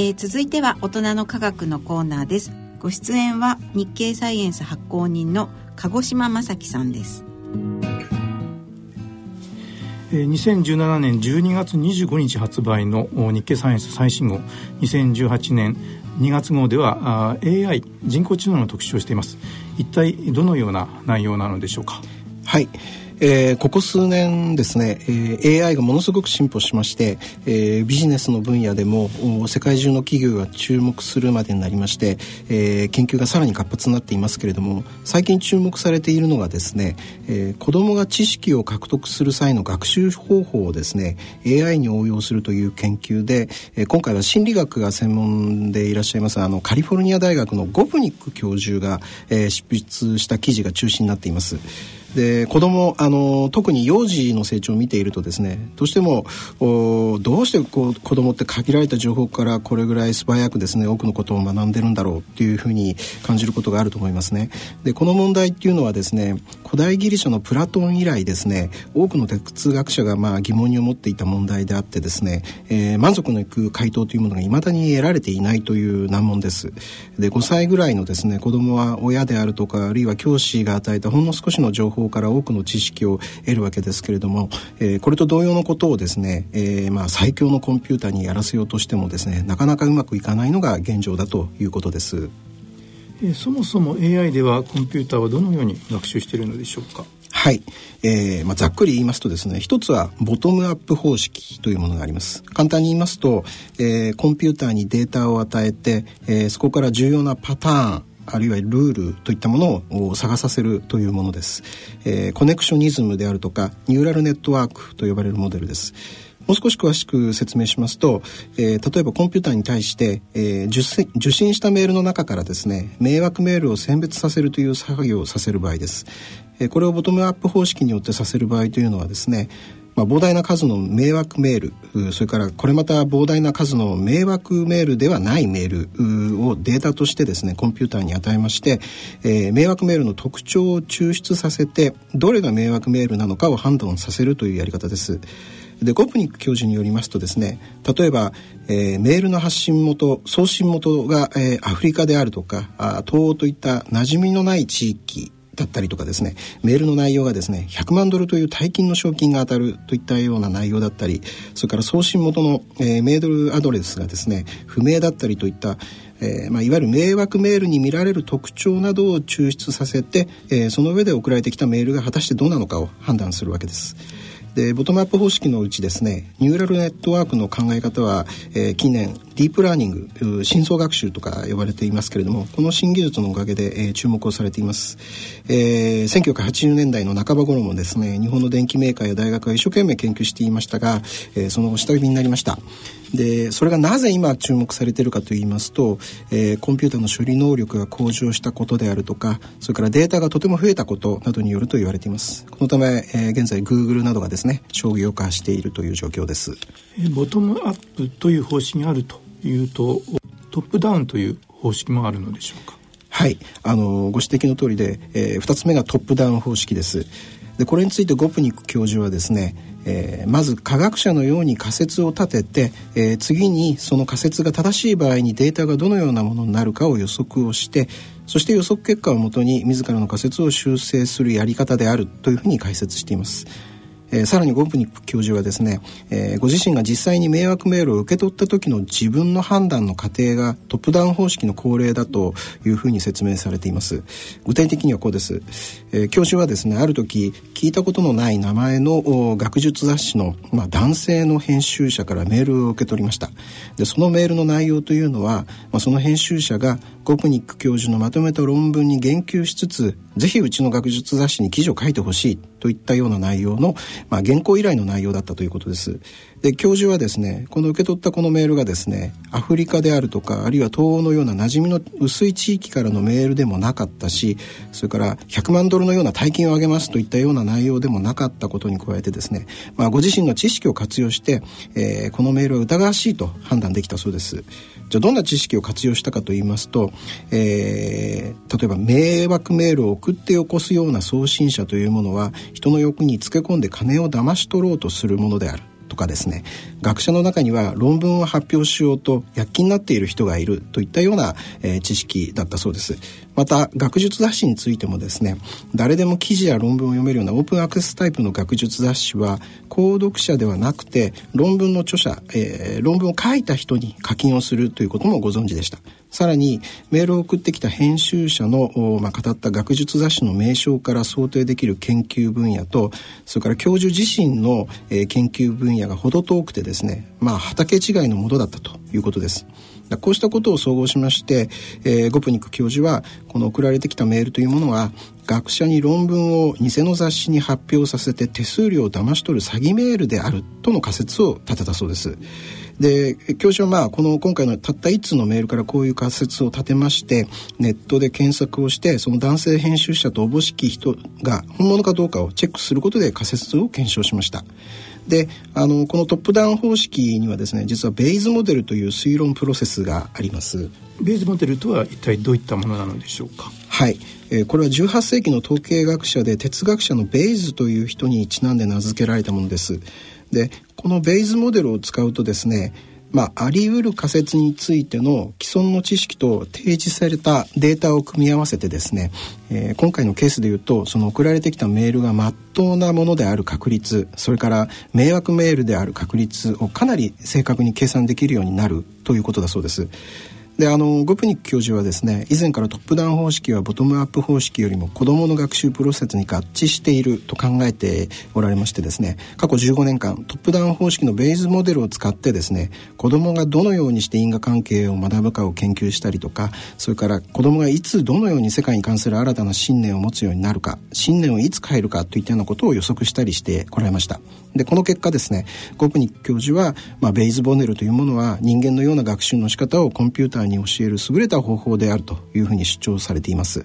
えー、続いては大人の科学のコーナーです。ご出演は日経サイエンス発行人の鹿児島正樹さんです。2017年12月25日発売の日経サイエンス最新号。2018年2月号では AI 人工知能の特集をしています。一体どのような内容なのでしょうか？はいえー、ここ数年ですね、えー、AI がものすごく進歩しまして、えー、ビジネスの分野でも世界中の企業が注目するまでになりまして、えー、研究がさらに活発になっていますけれども最近注目されているのがですね、えー、子どもが知識を獲得する際の学習方法をですね AI に応用するという研究で、えー、今回は心理学が専門でいらっしゃいますあのカリフォルニア大学のゴプニック教授が、えー、執筆した記事が中心になっています。で子供あの特に幼児の成長を見ているとですねどうしてもどうしてこう子供って限られた情報からこれぐらい素早くですね多くのことを学んでるんだろうっていうふうに感じることがあると思いますね。でこの問題っていうのはですね古代ギリシャのプラトン以来ですね多くの哲学者がまあ疑問に思っていた問題であってですね、えー、満足のいく回答というものが未だに得られていないという難問です。で5歳ぐらいのですね子供は親であるとかあるいは教師が与えたほんの少しの情報報から多くの知識を得るわけですけれども、えー、これと同様のことをですね、えー、まあ最強のコンピューターにやらせようとしてもですねなかなかうまくいかないのが現状だということです。えー、そもそも AI ではコンピューターはどのように学習しているのでしょうか？はい、えーまあ、ざっくり言いますとですね一つはボトムアップ方式というものがあります。簡単に言いますと、えー、コンピューターにデータを与えて、えー、そこから重要なパターンあるいはルールといったものを探させるというものです、えー、コネクショニズムであるとかニューラルネットワークと呼ばれるモデルです。もう少し詳しく説明しますと、えー、例えばコンピューターに対して、えー、受信したメールの中からですね迷惑メールを選別させるという作業をさせる場合です、えー、これをボトムアップ方式によってさせる場合というのはですねまあ、膨大な数の迷惑メールそれからこれまた膨大な数の迷惑メールではないメールをデータとしてですねコンピューターに与えまして、えー、迷惑メールの特徴を抽出させてどれが迷惑メールなのかを判断させるというやり方です。でゴプニック教授によりますとですね例えば、えー、メールの発信元送信元が、えー、アフリカであるとかあ東欧といった馴染みのない地域だったりとかですねメールの内容がですね100万ドルという大金の賞金が当たるといったような内容だったりそれから送信元の、えー、メールアドレスがですね不明だったりといったえーまあ、いわゆる迷惑メールに見られる特徴などを抽出させて、えー、その上で送られてきたメールが果たしてどうなのかを判断するわけです。でボトムアップ方式のうちですねニューラルネットワークの考え方は、えー、近年ディープラーニング深層学習とか呼ばれていますけれどもこの新技術のおかげで、えー、注目をされています、えー、1980年代の半ば頃もですね日本の電機メーカーや大学が一生懸命研究していましたが、えー、その後下火になりました。でそれがなぜ今注目されているかと言いますと、えー、コンピューターの処理能力が向上したことであるとかそれからデータがとても増えたことなどによると言われています。このため、えー、現在 Google などがですね商業化しているという状況です、え、ボトムアップという方針があると。いうとトップダウンという方式もあるのでしょうか？はい。あのご指摘の通りで、えー、2つ目がトップダウン方式です。でこれについてゴプニック教授はですね、えー、まず科学者のように仮説を立てて、えー、次にその仮説が正しい場合にデータがどのようなものになるかを予測をしてそして予測結果をもとに自らの仮説を修正するやり方であるというふうに解説しています。えー、さらにゴプニック教授はですね、えー、ご自身が実際に迷惑メールを受け取った時の自分の判断の過程がトップダウン方式の恒例だというふうに説明されています。具体的にはこうです、えー、教授はですねある時聞いたことのない名前の学術雑誌の、まあ、男性の編集者からメールを受け取りました。でそのメールの内容というのは、まあ、その編集者がゴプニック教授のまとめた論文に言及しつつぜひうちの学術雑誌に記事を書いてほしいといったような内容の、まあ、原稿依頼の内容だったということです。で教授はですねこの受け取ったこのメールがですねアフリカであるとかあるいは東欧のような馴染みの薄い地域からのメールでもなかったしそれから100万ドルのような大金をあげますといったような内容でもなかったことに加えてですね、まあ、ご自身の知識を活用して、えー、このメールは疑わしいと判断できたそうです。じゃあどんな知識を活用したかと言いますと、えー、例えば迷惑メールを送って起こすような送信者というものは人の欲につけ込んで金を騙し取ろうとするものであるとかですね学者の中には論文を発表しようと躍起になっている人がいるといったような、えー、知識だったそうです。また学術雑誌についてもですね誰でも記事や論文を読めるようなオープンアクセスタイプの学術雑誌は購読者ではなくて論文の著者、えー、論文を書いた人に課金をするということもご存知でした。さらにメールを送ってきた編集者の、まあ、語った学術雑誌の名称から想定できる研究分野とそれから教授自身の、えー、研究分野が程遠くてですね、まあ、畑違いのものだったということです。こうしたことを総合しまして、えー、ゴプニック教授はこの送られてきたメールというものは学者に論文を偽の雑誌に発表させて手数料を騙し取る詐欺メールであるとの仮説を立てたそうです。で教授はまあこの今回のたった1通のメールからこういう仮説を立てましてネットで検索をしてその男性編集者とおぼしき人が本物かどうかをチェックすることで仮説を検証しました。であのこのトップダウン方式にはですね実はベイズモデルという推論プロセスがあります。ベイズモデルとは一体どういったものなのでしょうか？はい、えー、これは18世紀の統計学者で哲学者のベイズという人にちなんで名付けられたものです。でこのベイズモデルを使うとですねまあ、あり得る仮説についての既存の知識と提示されたデータを組み合わせてですね、えー、今回のケースでいうとその送られてきたメールがまっとうなものである確率それから迷惑メールである確率をかなり正確に計算できるようになるということだそうです。であのゴプニック教授はですね以前からトップダウン方式はボトムアップ方式よりも子どもの学習プロセスに合致していると考えておられましてですね過去15年間トップダウン方式のベースモデルを使ってですね子どもがどのようにして因果関係を学ぶかを研究したりとかそれから子どもがいつどのように世界に関する新たな信念を持つようになるか信念をいつ変えるかといったようなことを予測したりしてこられました。でこの結果ですねゴプニック教授は、まあ、ベイズボネルというものは人間のような学習の仕方をコンピューターに教える優れた方法であるというふうに主張されています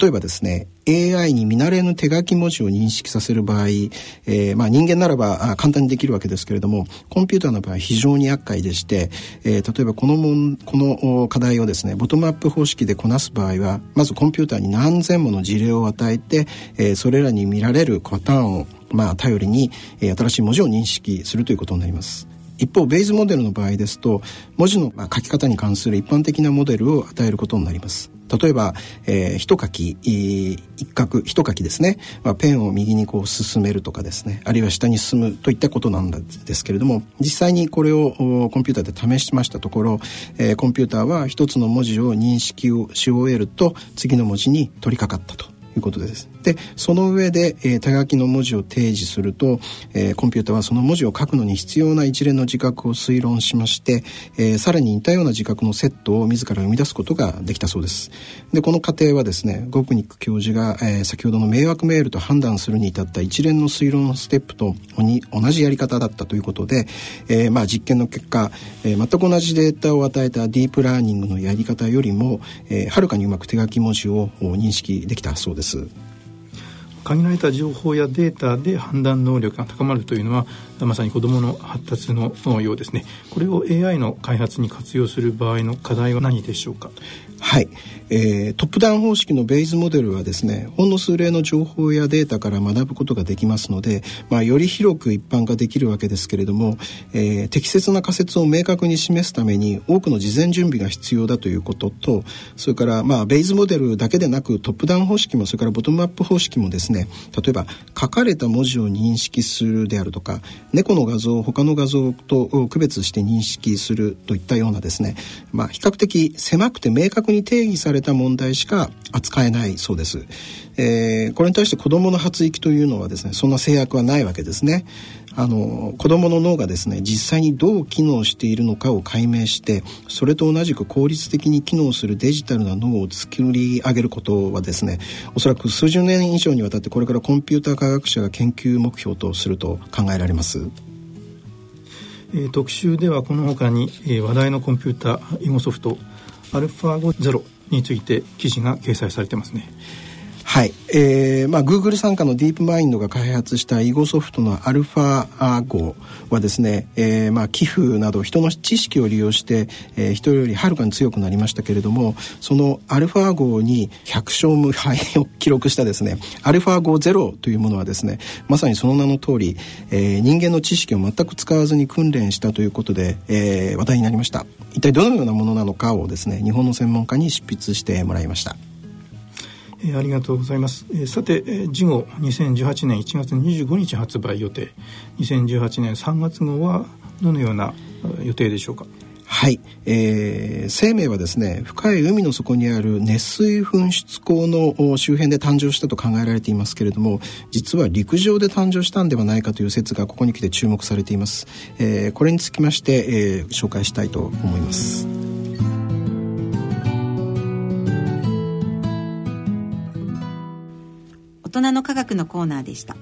例えばですね AI に見慣れぬ手書き文字を認識させる場合、えー、まあ、人間ならば簡単にできるわけですけれどもコンピューターの場合非常に厄介でして、えー、例えばこのもんこの課題をですねボトムアップ方式でこなす場合はまずコンピューターに何千もの事例を与えて、えー、それらに見られるパターンをまあ、頼りに、えー、新しい文字を認識するということになります。一方ベイズモデルの場合ですと文字の書き方に関する一般的なモデルを与えることになります。例えば、えー、一書き、一画一書きですね、まあ、ペンを右にこう進めるとかですね。あるいは下に進むといったことなんですけれども実際にこれをコンピューターで試しましたところ、えー、コンピューターは一つの文字を認識をし終えると次の文字に取り掛かったと。いうことです。でその上で、えー、手書きの文字を提示すると、えー、コンピュータはその文字を書くのに必要な一連の自覚を推論しまして、えー、さらに似たような自覚のセットを自ら生み出すことができたそうです。でこの過程はですねゴプニック教授が、えー、先ほどの迷惑メールと判断するに至った一連の推論ステップと同じやり方だったということで、えー、まあ実験の結果、えー、全く同じデータを与えたディープラーニングのやり方よりも、えー、はるかにうまく手書き文字を認識できたそうです。Services. 限られた情報やデータで判断能力が高まるというのはまさに子どもの発達のようですね。これを AI の開発に活用する場合の課題は何でしょうか？はい、えー、トップダウン方式のベイズモデルはですねほんの数例の情報やデータから学ぶことができますので、まあ、より広く一般化できるわけですけれども、えー、適切な仮説を明確に示すために多くの事前準備が必要だということとそれから、まあ、ベイズモデルだけでなくトップダウン方式もそれからボトムアップ方式もですね例えば書かれた文字を認識するであるとか猫の画像を他の画像と区別して認識するといったようなですね、まあ、比較的狭くて明確に定義された問題しか扱えないそうです。えー、これに対して子どもの発育というのはですねそんな制約はないわけですね。あの子どもの脳がですね実際にどう機能しているのかを解明してそれと同じく効率的に機能するデジタルな脳を作り上げることはですねおそらく数十年以上にわたってこれからコンピューター科学者が研究目標とすると考えられます。え、特集ではこの他に、え、話題のコンピューター囲碁ソフトアルファ5ゼロについて記事が掲載されてますね。はい、えーまあ、Google 傘下のディープマインドが開発した囲碁ソフトのアルファ号はですね、えーまあ、寄付など人の知識を利用して、えー、人よりはるかに強くなりましたけれどもそのアルファ号に100勝無敗を記録したですねアルファ号ゼロというものはですねまさにその名の通り、えー、人間の知識を全く使わずに訓練したということで、えー、話題になりました。一体どのようなものなのかをですね日本の専門家に執筆してもらいました。えー、ありがとうございます。えー、さて、えー、2018年1月25日発売予定、2018年3月号はどのような予定でしょうか？はい、えー、生命はですね深い海の底にある熱水噴出口の周辺で誕生したと考えられていますけれども実は陸上で誕生したんではないかという説がここに来て注目されています、えー、これにつきまして、えー、紹介したいと思いますの科学のコーナーでした。